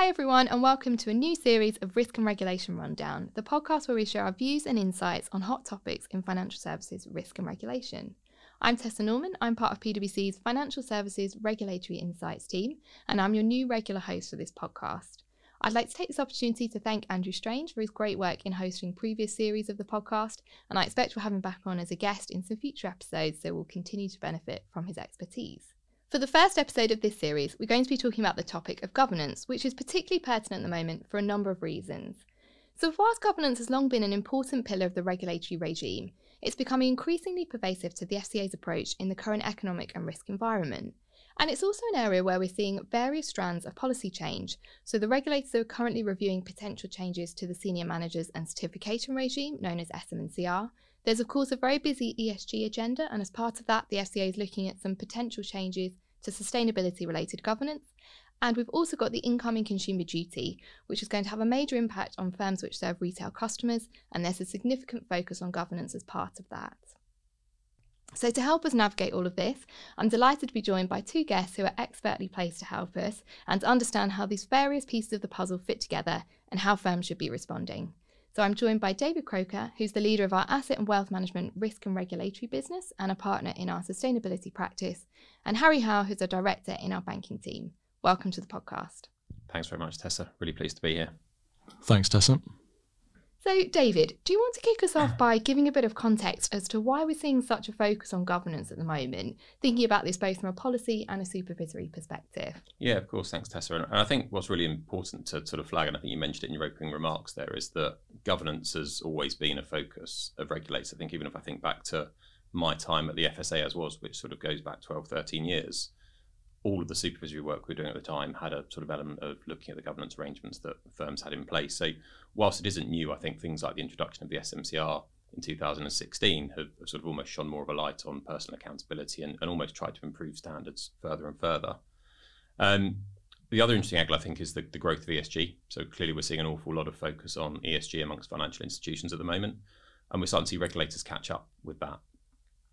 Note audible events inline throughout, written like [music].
Hi, everyone, and welcome to a new series of Risk and Regulation Rundown, the podcast where we share our views and insights on hot topics in financial services risk and regulation. I'm Tessa Norman. I'm part of PwC's Financial Services Regulatory Insights team, and I'm your new regular host for this podcast. I'd like to take this opportunity to thank Andrew Strange for his great work in hosting previous series of the podcast, and I expect we'll have him back on as a guest in some future episodes, so we'll continue to benefit from his expertise. For the first episode of this series, we're going to be talking about the topic of governance, which is particularly pertinent at the moment for a number of reasons. So, whilst governance has long been an important pillar of the regulatory regime, it's becoming increasingly pervasive to the FCA's approach in the current economic and risk environment. And it's also an area where we're seeing various strands of policy change. So the regulators are currently reviewing potential changes to the senior managers and certification regime, known as SM&CR. There's, of course, a very busy ESG agenda, and as part of that, the FCA is looking at some potential changes to sustainability related governance. And we've also got the incoming consumer duty, which is going to have a major impact on firms which serve retail customers, and there's a significant focus on governance as part of that. So, to help us navigate all of this, I'm delighted to be joined by two guests who are expertly placed to help us and to understand how these various pieces of the puzzle fit together and how firms should be responding. So I'm joined by David Croker, who's the leader of our asset and wealth management risk and regulatory business and a partner in our sustainability practice, and Harry Howe, who's a director in our banking team. Welcome to the podcast. Thanks very much, Tessa. Really pleased to be here. Thanks, Tessa. So, David, do you want to kick us off [sighs] by giving a bit of context as to why we're seeing such a focus on governance at the moment, thinking about this both from a policy and a supervisory perspective? Yeah, of course. Thanks, Tessa. And I think what's really important to sort of flag, and I think you mentioned it in your opening remarks there, is that governance has always been a focus of regulators. I think even if I think back to my time at the FSA as was, which sort of goes back 12, 13 years, all of the supervisory work we were doing at the time had a sort of element of looking at the governance arrangements that firms had in place. So, whilst it isn't new, I think things like the introduction of the SM&CR in 2016 have, sort of almost shone more of a light on personal accountability and, and almost tried to improve standards further and further. Um, the other interesting angle, I think, is the, the growth of ESG. So, clearly, we're seeing an awful lot of focus on ESG amongst financial institutions at the moment. And we're starting to see regulators catch up with that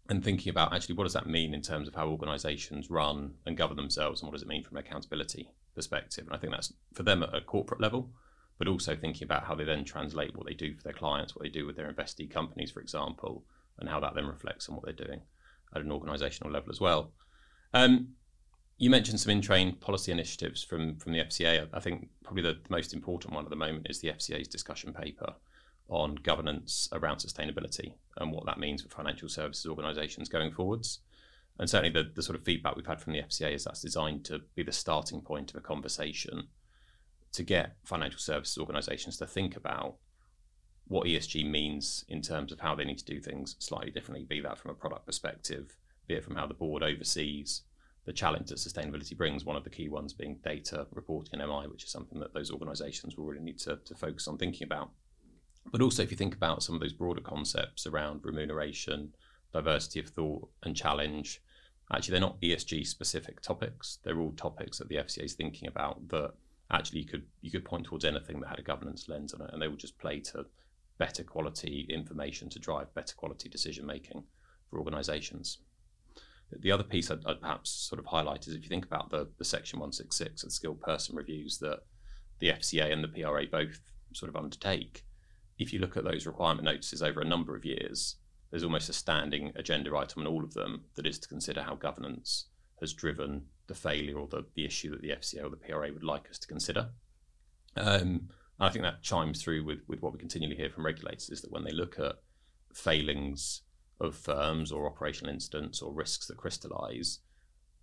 and thinking about actually what does that mean in terms of how organizations run and govern themselves and what does it mean from an accountability perspective? And i think that's for them at a corporate level but also thinking about how they then translate what they do for their clients what they do with their investee companies for example and how that then reflects on what they're doing at an organizational level as well. Um, you mentioned some in-train policy initiatives from from the fca i think probably the most important one at the moment is the fca's discussion paper on governance around sustainability and what that means for financial services organisations going forwards. And certainly, the, the sort of feedback we've had from the FCA is that's designed to be the starting point of a conversation to get financial services organisations to think about what ESG means in terms of how they need to do things slightly differently, be that from a product perspective, be it from how the board oversees the challenge that sustainability brings, one of the key ones being data reporting and MI, which is something that those organisations will really need to, to focus on thinking about. But also, if you think about some of those broader concepts around remuneration, diversity of thought, and challenge, actually, they're not ESG specific topics. They're all topics that the FCA is thinking about that actually you could you could point towards anything that had a governance lens on it, and they would just play to better quality information to drive better quality decision making for organisations. The other piece I'd, I'd, perhaps sort of highlight is if you think about the, the Section 166 and skilled person reviews that the FCA and the PRA both sort of undertake, if you look at those requirement notices over a number of years, there's almost a standing agenda item in all of them that is to consider how governance has driven the failure or the, the issue that the FCA or the PRA would like us to consider. Um, I think that chimes through with, with what we continually hear from regulators is that when they look at failings of firms or operational incidents or risks that crystallize,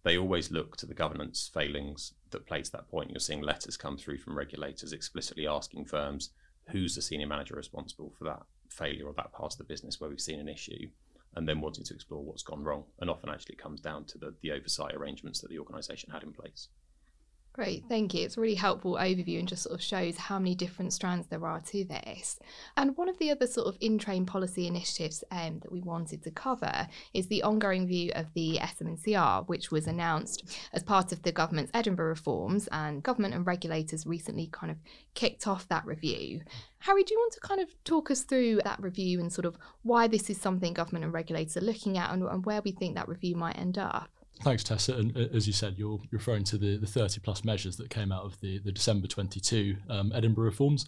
they always look to the governance failings that play to that point. You're seeing letters come through from regulators explicitly asking firms who's the senior manager responsible for that failure or that part of the business where we've seen an issue, and then wanting to explore what's gone wrong. And often actually comes down to the, the oversight arrangements that the organisation had in place. Great, thank you. It's a really helpful overview and just sort of shows how many different strands there are to this. And one of the other sort of in train policy initiatives um, that we wanted to cover is the ongoing view of the SM&CR, which was announced as part of the government's Edinburgh reforms, and government and regulators recently kind of kicked off that review. Harry, do you want to kind of talk us through that review and sort of why this is something government and regulators are looking at and, and where we think that review might end up? Thanks, Tessa. And uh, as you said, you're referring to the, the 30 plus measures that came out of the, the December 22 um, Edinburgh reforms.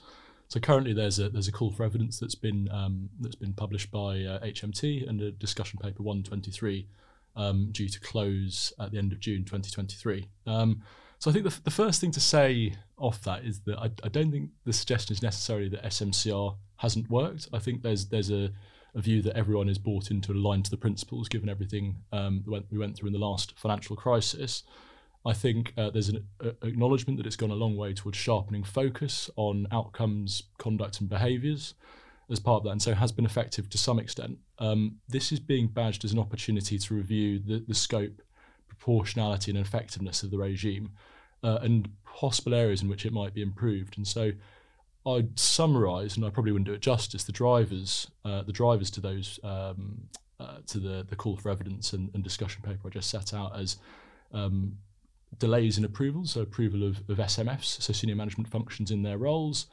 So currently, there's a there's a call for evidence that's been um, that's been published by uh, HMT and a discussion paper 123 um, due to close at the end of June 2023. Um, so I think the, the first thing to say off that is that I, I don't think the suggestion is necessarily that SMCR hasn't worked. I think there's there's a a view that everyone is bought into aligned to the principles, given everything um, we went through in the last financial crisis. I think uh, there's an a, acknowledgement that it's gone a long way towards sharpening focus on outcomes, conduct, and behaviours as part of that, and so has been effective to some extent. Um, this is being badged as an opportunity to review the, the scope, proportionality, and effectiveness of the regime, uh, and possible areas in which it might be improved. And so I'd summarise, and I probably wouldn't do it justice, the drivers, uh, the drivers to those, um, uh, to the, the call for evidence and, and, discussion paper I just set out as um, delays in approvals, so approval of, of SMFs, so senior management functions in their roles.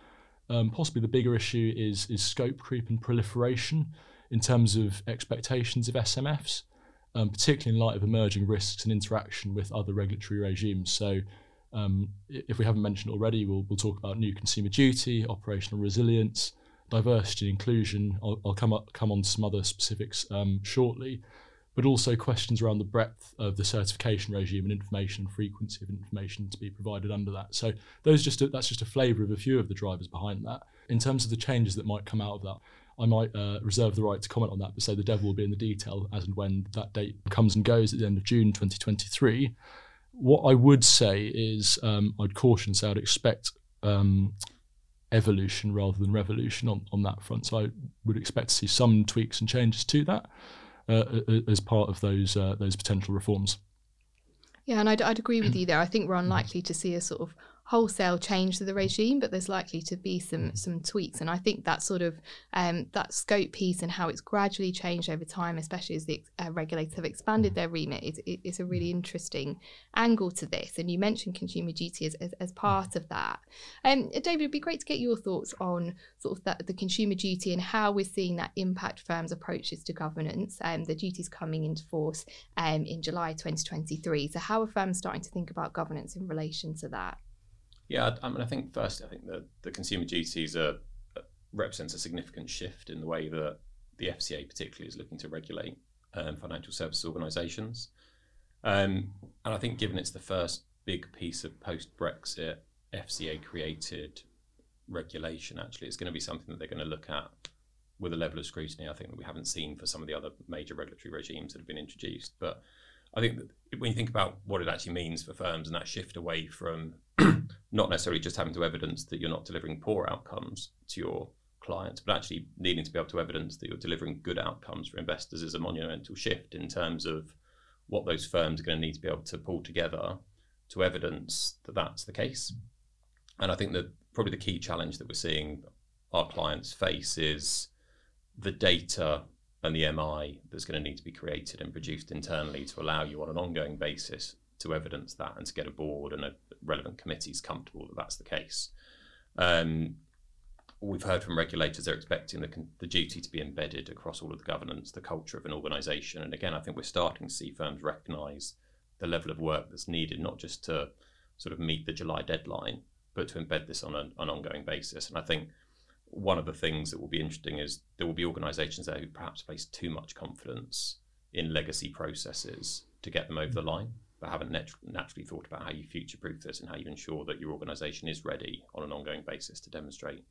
Um, possibly the bigger issue is is scope creep and proliferation in terms of expectations of SMFs, um, particularly in light of emerging risks and interaction with other regulatory regimes. So um, if we haven't mentioned already, we'll, we'll talk about new consumer duty, operational resilience, diversity and inclusion. I'll, I'll come up, come on to some other specifics um, shortly, but also questions around the breadth of the certification regime and information and frequency of information to be provided under that. So those just a, that's just a flavour of a few of the drivers behind that. In terms of the changes that might come out of that, I might uh, reserve the right to comment on that, but say the devil will be in the detail as and when that date comes and goes at the end of June 2023. What I would say is um, I'd caution, say I'd expect um, evolution rather than revolution on, on that front. So I would expect to see some tweaks and changes to that uh, as part of those uh, those potential reforms. Yeah, and I'd, I'd agree with you there. I think we're unlikely to see a sort of wholesale change to the regime, but there's likely to be some mm. some tweaks. And I think that sort of um, that scope piece and how it's gradually changed over time, especially as the uh, regulators have expanded mm. their remit, is, is a really interesting angle to this. And you mentioned consumer duty as, as, as part of that. Um, David, it'd be great to get your thoughts on sort of that, the consumer duty and how we're seeing that impact firms' approaches to governance. Um, the duty's coming into force um, in July 2023. So how are firms starting to think about governance in relation to that? Yeah, I mean, I think first, I think that the consumer duties are, uh, represents a significant shift in the way that the FCA particularly is looking to regulate um, financial services organisations. Um, and I think given it's the first big piece of post-Brexit FCA created regulation, actually, it's going to be something that they're going to look at with a level of scrutiny I think that we haven't seen for some of the other major regulatory regimes that have been introduced. But I think when you think about what it actually means for firms and that shift away from [clears throat] not necessarily just having to evidence that you're not delivering poor outcomes to your clients, but actually needing to be able to evidence that you're delivering good outcomes for investors is a monumental shift in terms of what those firms are going to need to be able to pull together to evidence that that's the case. And I think that probably the key challenge that we're seeing our clients face is the data and the MI that's going to need to be created and produced internally to allow you on an ongoing basis to evidence that and to get a board and a relevant committees comfortable that that's the case. Um, we've heard from regulators they're expecting the, the duty to be embedded across all of the governance, the culture of an organisation. And again, I think we're starting to see firms recognise the level of work that's needed, not just to sort of meet the July deadline, but to embed this on a, an ongoing basis. And I think one of the things that will be interesting is there will be organisations there who perhaps place too much confidence in legacy processes to get them over the line but haven't nat- naturally thought about how you future proof this and how you ensure that your organization is ready on an ongoing basis to demonstrate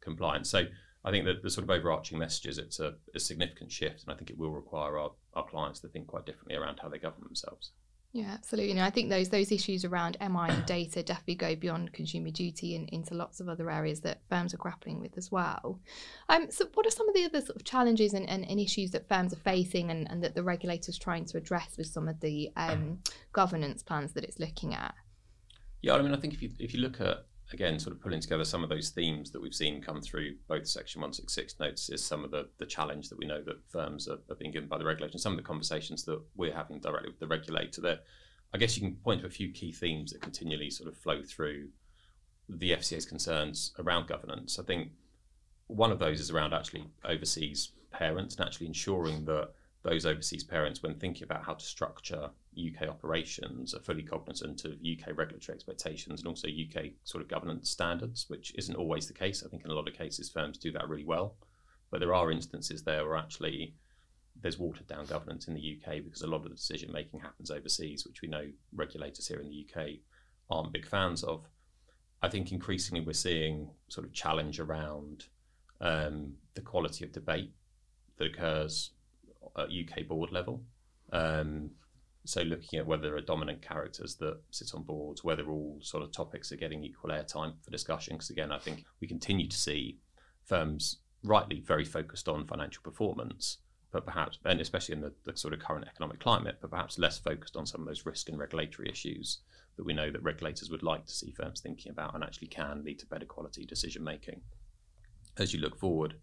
compliance. So I think that the sort of overarching message is it's a, a significant shift, and I think it will require our, our clients to think quite differently around how they govern themselves. Yeah, absolutely. And I think those those issues around MI and [coughs] data definitely go beyond consumer duty and into lots of other areas that firms are grappling with as well. Um, so, what are some of the other sort of challenges and, and, and issues that firms are facing and, and that the regulator's trying to address with some of the um, governance plans that it's looking at? Yeah, I mean, I think if you if you look at again, sort of pulling together some of those themes that we've seen come through both Section 166 notes is some of the, the challenge that we know that firms are, are being given by the regulator, and some of the conversations that we're having directly with the regulator. There, I guess you can point to a few key themes that continually sort of flow through the FCA's concerns around governance. I think one of those is around actually overseas parents and actually ensuring that those overseas parents, when thinking about how to structure UK operations are fully cognizant of UK regulatory expectations and also UK sort of governance standards, which isn't always the case. I think in a lot of cases firms do that really well, but there are instances there where actually there's watered down governance in the UK because a lot of the decision making happens overseas, which we know regulators here in the UK aren't big fans of. I think increasingly we're seeing sort of challenge around um, the quality of debate that occurs at UK board level. Um, so looking at whether there are dominant characters that sit on boards, whether all sort of topics are getting equal airtime for discussion. Because again, I think we continue to see firms rightly very focused on financial performance, but perhaps, and especially in the, the sort of current economic climate, but perhaps less focused on some of those risk and regulatory issues that we know that regulators would like to see firms thinking about and actually can lead to better quality decision making as you look forward.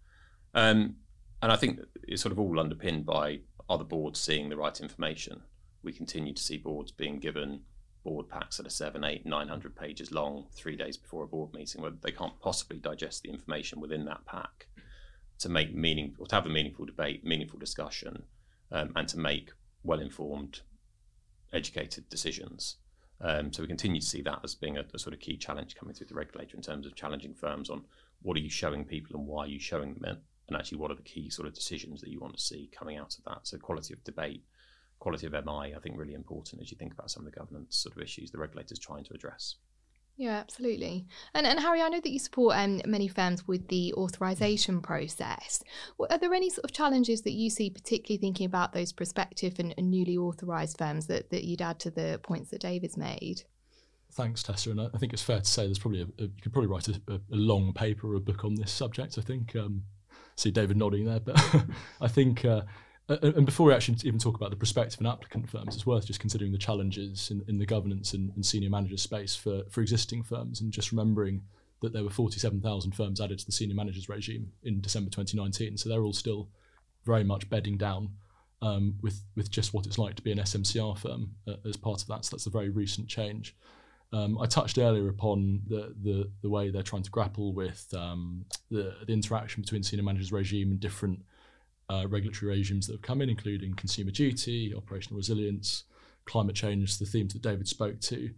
Um, and I think it's sort of all underpinned by other boards seeing the right information. We continue to see boards being given board packs that are seven, eight, nine hundred pages long, three days before a board meeting, where they can't possibly digest the information within that pack to make meaning or to have a meaningful debate, meaningful discussion, um, and to make well-informed, educated decisions. Um, so we continue to see that as being a, a, sort of key challenge coming through the regulator in terms of challenging firms on what are you showing people and why are you showing them it, and actually what are the key sort of decisions that you want to see coming out of that. So quality of debate, quality of MI, I think really important as you think about some of the governance sort of issues the regulator's trying to address. Yeah, absolutely. And and Harry, I know that you support um, many firms with the authorization process. Are there any sort of challenges that you see, particularly thinking about those prospective and, and newly authorized firms that, that you'd add to the points that David's made? Thanks, Tessa. And I think it's fair to say there's probably a, a you could probably write a, a, long paper or a book on this subject. I think. Um, see David nodding there, but [laughs] I think uh, and before we actually even talk about the prospective and applicant firms, it's worth just considering the challenges in, in the governance and, and, senior manager space for, for existing firms and just remembering that there were 47,000 firms added to the senior managers regime in December 2019. So they're all still very much bedding down um, with, with just what it's like to be an SMCR firm uh, as part of that. So that's a very recent change. Um, I touched earlier upon the, the, the way they're trying to grapple with um, the, the interaction between senior managers regime and different uh, regulatory regimes that have come in, including consumer duty, operational resilience, climate change, the themes that David spoke to.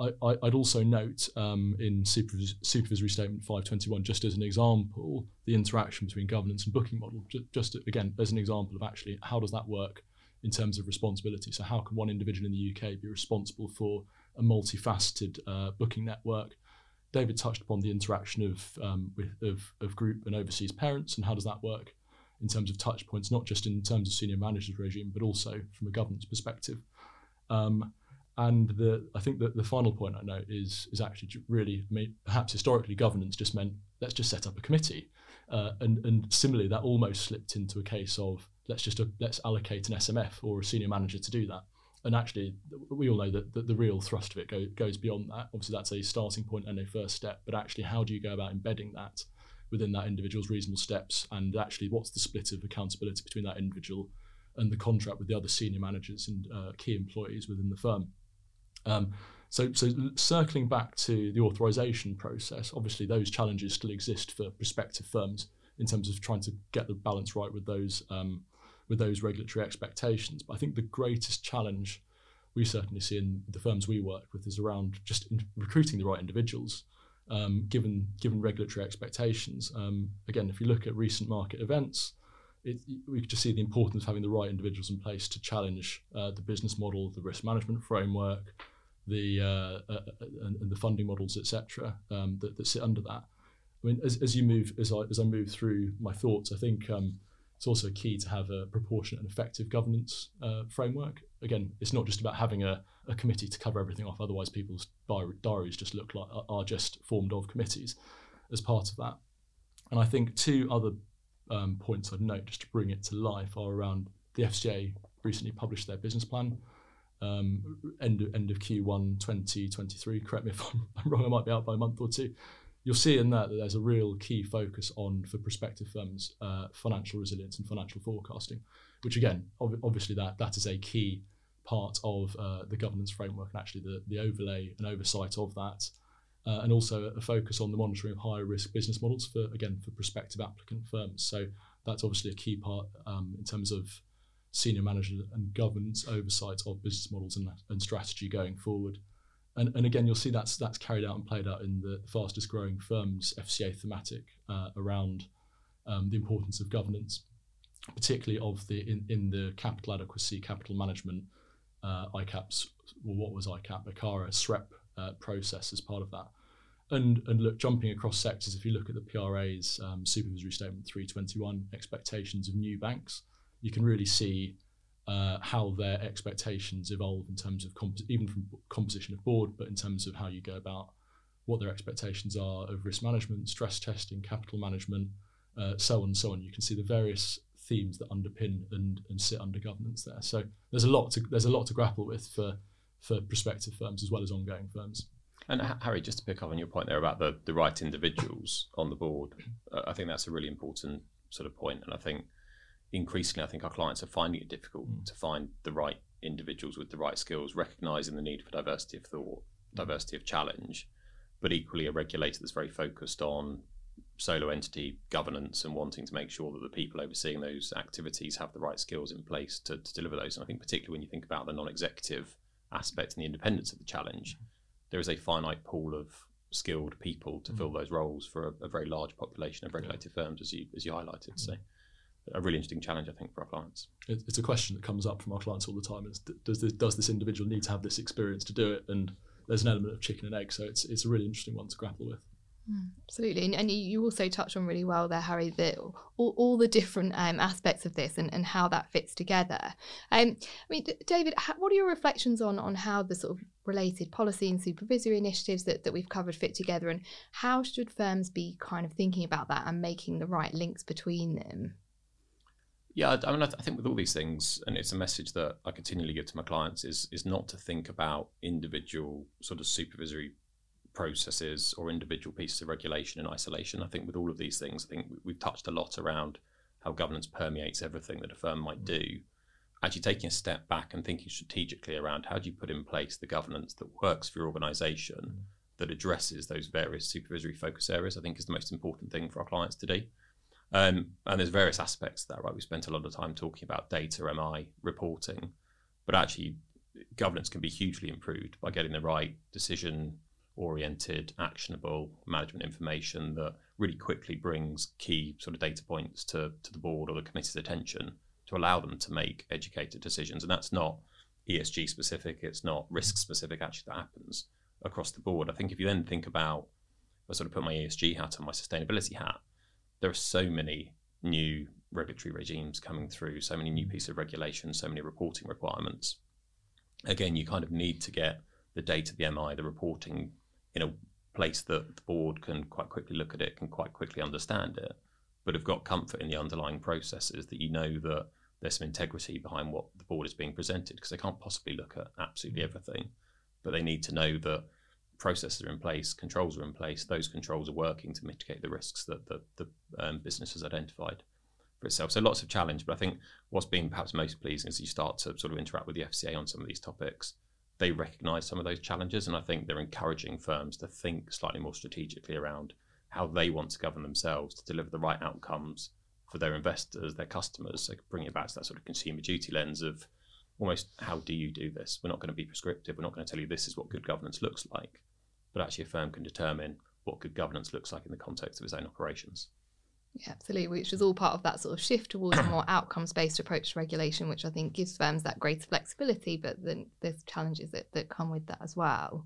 I, would also note um, in Supervis- Supervisory Statement 521, just as an example, the interaction between governance and booking model, just, again, as an example of actually how does that work in terms of responsibility. So, how can one individual in the UK be responsible for a multifaceted uh, booking network? David touched upon the interaction of, um, with, of, of group and overseas parents, and how does that work? In terms of touch points, not just in terms of senior managers regime, but also from a governance perspective. Um, and the, I think that the final point I note is is actually really perhaps historically governance just meant let's just set up a committee, uh, and and similarly that almost slipped into a case of let's just uh, let's allocate an SMF or a senior manager to do that. And actually, we all know that, that the real thrust of it go, goes beyond that. Obviously, that's a starting point and a first step. But actually, how do you go about embedding that within that individual's reasonable steps and actually what's the split of accountability between that individual and the contract with the other senior managers and uh, key employees within the firm. Um, so, so circling back to the authorization process, obviously those challenges still exist for prospective firms in terms of trying to get the balance right with those um, with those regulatory expectations. But I think the greatest challenge we certainly see in the firms we work with is around just recruiting the right individuals um, given given regulatory expectations. Um, again, if you look at recent market events, it, we could just see the importance of having the right individuals in place to challenge uh, the business model, the risk management framework, the uh, uh, uh and, and, the funding models, etc., um, that, that, sit under that. I mean, as, as you move, as I, as I move through my thoughts, I think um, it's also key to have a proportionate and effective governance uh, framework. Again, it's not just about having a, a committee to cover everything off. Otherwise, people's diaries just look like are just formed of committees as part of that. And I think two other um, points I'd note just to bring it to life are around the FCA recently published their business plan. Um, end, of, end of Q1 2023. Correct me if [laughs] I'm, I'm wrong, I might be out by a month or two you'll see in that that there's a real key focus on for prospective firms uh, financial resilience and financial forecasting, which again, ob- obviously that that is a key part of uh, the governance framework and actually the, the overlay and oversight of that, uh, and also a focus on the monitoring of higher risk business models for again for prospective applicant firms. So that's obviously a key part um, in terms of senior management and governance oversight of business models and, and strategy going forward. And, and again, you'll see that's that's carried out and played out in the fastest growing firms FCA thematic uh, around um, the importance of governance, particularly of the in, in the capital adequacy, capital management, uh, ICAAP's, well, what was ICAAP, ICARA, SREP uh, process as part of that. And, and look, jumping across sectors, if you look at the PRA's um, supervisory statement 321 expectations of new banks, you can really see uh, how their expectations evolve in terms of comp- even from composition of board, but in terms of how you go about what their expectations are of risk management, stress testing, capital management, uh, so on and so on. You can see the various themes that underpin and, and sit under governance there. So there's a lot to there's a lot to grapple with for for prospective firms as well as ongoing firms. And Harry, just to pick up on your point there about the, the right individuals on the board, uh, I think that's a really important sort of point. And I think increasingly, I think our clients are finding it difficult mm. to find the right individuals with the right skills, recognizing the need for diversity of thought, diversity of challenge, but equally a regulator that's very focused on solo entity governance and wanting to make sure that the people overseeing those activities have the right skills in place to, to deliver those. And I think particularly when you think about the non-executive aspect and the independence of the challenge, there is a finite pool of skilled people to mm. fill those roles for a, a, very large population of regulated yeah. firms, as you as you highlighted. So, a really interesting challenge, I think, for our clients. It's a question that comes up from our clients all the time: is does this, does this individual need to have this experience to do it? And there's an element of chicken and egg, so it's it's a really interesting one to grapple with. Absolutely. And, and, you also touched on really well there, Harry, that all, all the different um, aspects of this and, and how that fits together. Um, I mean, David, what are your reflections on, on how the sort of related policy and supervisory initiatives that, that we've covered fit together and how should firms be kind of thinking about that and making the right links between them? Yeah, I mean, I, th- I think with all these things, and it's a message that I continually give to my clients, is is not to think about individual sort of supervisory processes or individual pieces of regulation in isolation. I think with all of these things, I think we've touched a lot around how governance permeates everything that a firm might do. Actually, taking a step back and thinking strategically around how do you put in place the governance that works for your organization that addresses those various supervisory focus areas, I think is the most important thing for our clients to do. Um, and there's various aspects to that, right? We spent a lot of time talking about data, MI, reporting, but actually, governance can be hugely improved by getting the right decision oriented, actionable management information that really quickly brings key sort of data points to, to the board or the committee's attention to allow them to make educated decisions. And that's not ESG specific, it's not risk specific, actually, that happens across the board. I think if you then think about, I sort of put my ESG hat on, my sustainability hat, there are so many new regulatory regimes coming through, so many new pieces of regulation, so many reporting requirements. Again, you kind of need to get the data, the MI, the reporting in a place that the board can quite quickly look at it, can quite quickly understand it, but have got comfort in the underlying processes that you know that there's some integrity behind what the board is being presented because they can't possibly look at absolutely everything, but they need to know that processes are in place, controls are in place, those controls are working to mitigate the risks that the, the um, business has identified for itself. So lots of challenge, but I think what's been perhaps most pleasing is you start to sort of interact with the FCA on some of these topics they recognise some of those challenges, and I think they're encouraging firms to think slightly more strategically around how they want to govern themselves to deliver the right outcomes for their investors, their customers. So bring it back to that sort of consumer duty lens of almost how do you do this? We're not going to be prescriptive. We're not going to tell you this is what good governance looks like, but actually a firm can determine what good governance looks like in the context of its own operations. Yeah, absolutely, which is all part of that sort of shift towards a more outcomes based approach to regulation, which I think gives firms that greater flexibility, but then there's challenges that, that come with that as well.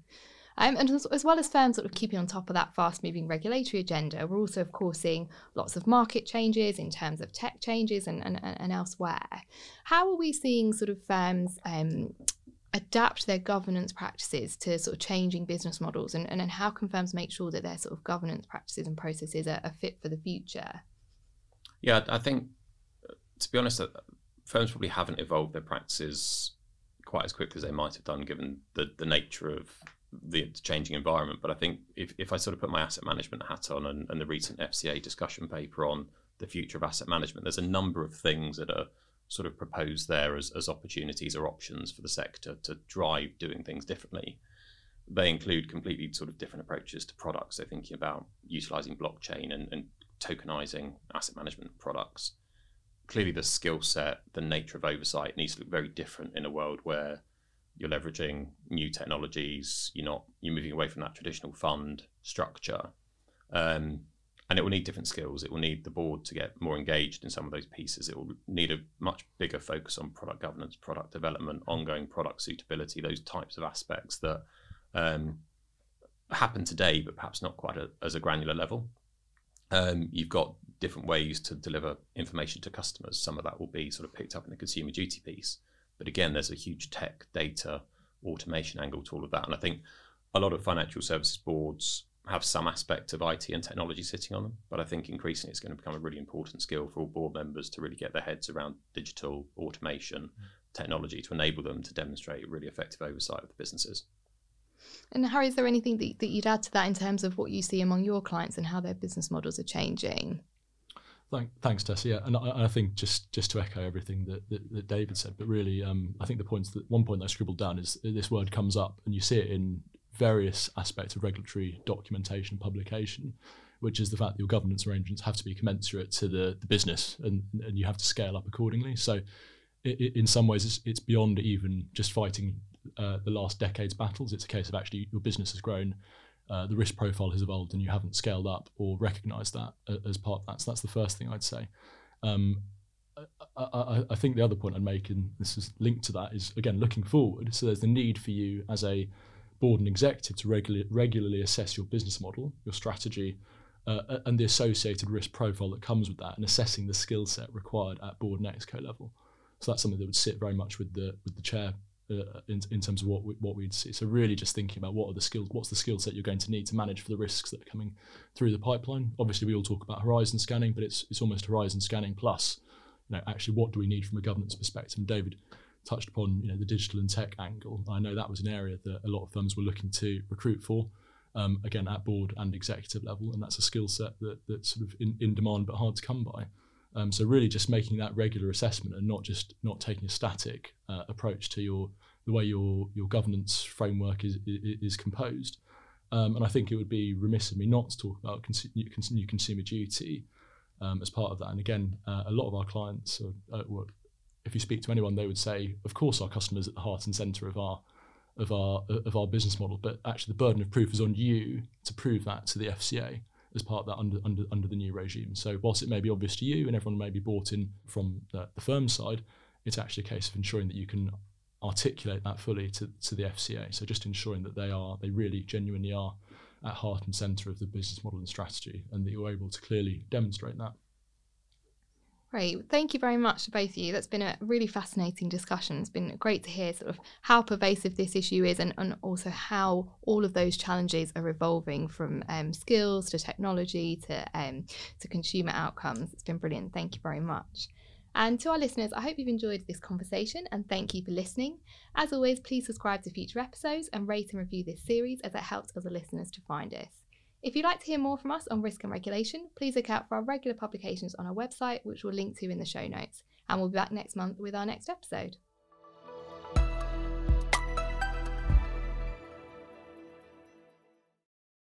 Um, and as, as, well as firms sort of keeping on top of that fast moving regulatory agenda, we're also, of course, seeing lots of market changes in terms of tech changes and, and, and elsewhere. How are we seeing sort of firms um, adapt their governance practices to sort of changing business models and, and, and how can firms make sure that their sort of governance practices and processes are, are fit for the future? Yeah i think to be honest uh, firms probably haven't evolved their practices quite as quickly as they might have done given the, the nature of the changing environment. But i think if, if i sort of put my asset management hat on and, and the recent fca discussion paper on the future of asset management there's a number of things that are sort of proposed there as, as opportunities or options for the sector to drive doing things differently. They include completely sort of different approaches to products. They're thinking about utilizing blockchain and, and tokenizing asset management products. clearly the skill set, the nature of oversight needs to look very different in a world where you're leveraging new technologies. You're not you're moving away from that traditional fund structure, um, and it will need different skills. It will need the board to get more engaged in some of those pieces. It will need a much bigger focus on product governance, product development, ongoing product suitability, those types of aspects that um, happen today, but perhaps not quite a, as a granular level. Um, you've got different ways to deliver information to customers. Some of that will be sort of picked up in the consumer duty piece. But again, there's a huge tech, data, automation angle to all of that. And I think a lot of financial services boards have some aspect of IT and technology sitting on them. But I think increasingly it's going to become a really important skill for all board members to really get their heads around digital automation, mm. technology to enable them to demonstrate really effective oversight of the businesses. And Harry, is there anything that, that you'd add to that in terms of what you see among your clients and how their business models are changing? Thank, thanks, Tessa. Yeah, and I, I, think just just to echo everything that, that, that David said, but really, um, I think the points that one point that I scribbled down is this word comes up, and you see it in various aspects of regulatory documentation and publication, which is the fact that your governance arrangements have to be commensurate to the, the business, and, and you have to scale up accordingly. So, it, it, in some ways, it's, it's beyond even just fighting uh, the last decade's battles. It's a case of actually your business has grown, uh, the risk profile has evolved, and you haven't scaled up or recognised that uh, as part of that. So that's the first thing I'd say. Um, I, I, I, think the other point I'd make, and this is linked to that, is again looking forward. So there's the need for you as a board and executive to regularly regularly assess your business model, your strategy, uh, and the associated risk profile that comes with that, and assessing the skill set required at board and exco level. So that's something that would sit very much with the with the chair uh, in, in terms of what we, what we'd see. So really, just thinking about what are the skills, what's the skill set you're going to need to manage for the risks that are coming through the pipeline. Obviously, we all talk about horizon scanning, but it's it's almost horizon scanning plus, you know, actually what do we need from a governance perspective? And David touched upon you know the digital and tech angle. I know that was an area that a lot of firms were looking to recruit for. Um, again, at board and executive level, and that's a skill set that, that's sort of in, in demand but hard to come by. Um, so really, just making that regular assessment and not just not taking a static uh, approach to your the way your your governance framework is is, is composed. Um, and I think it would be remiss of me not to talk about cons- new consumer duty um, as part of that. And again, uh, a lot of our clients, are, uh, if you speak to anyone, they would say, of course, our customers at the heart and centre of our of our of our business model. But actually, the burden of proof is on you to prove that to the FCA as part of that under, under, under the new regime. So whilst it may be obvious to you and everyone may be bought in from the, the firm side, it's actually a case of ensuring that you can articulate that fully to, to the FCA. So just ensuring that they are, they really genuinely are at heart and centre of the business model and strategy and that you're able to clearly demonstrate that. Great. Thank you very much to both of you. That's been a really fascinating discussion. It's been great to hear sort of how pervasive this issue is and, and also how all of those challenges are evolving from um, skills to technology to um, to consumer outcomes. It's been brilliant. Thank you very much. And to our listeners, I hope you've enjoyed this conversation and thank you for listening. As always, please subscribe to future episodes and rate and review this series as it helps other listeners to find us. If you'd like to hear more from us on risk and regulation, please look out for our regular publications on our website, which we'll link to in the show notes. And we'll be back next month with our next episode.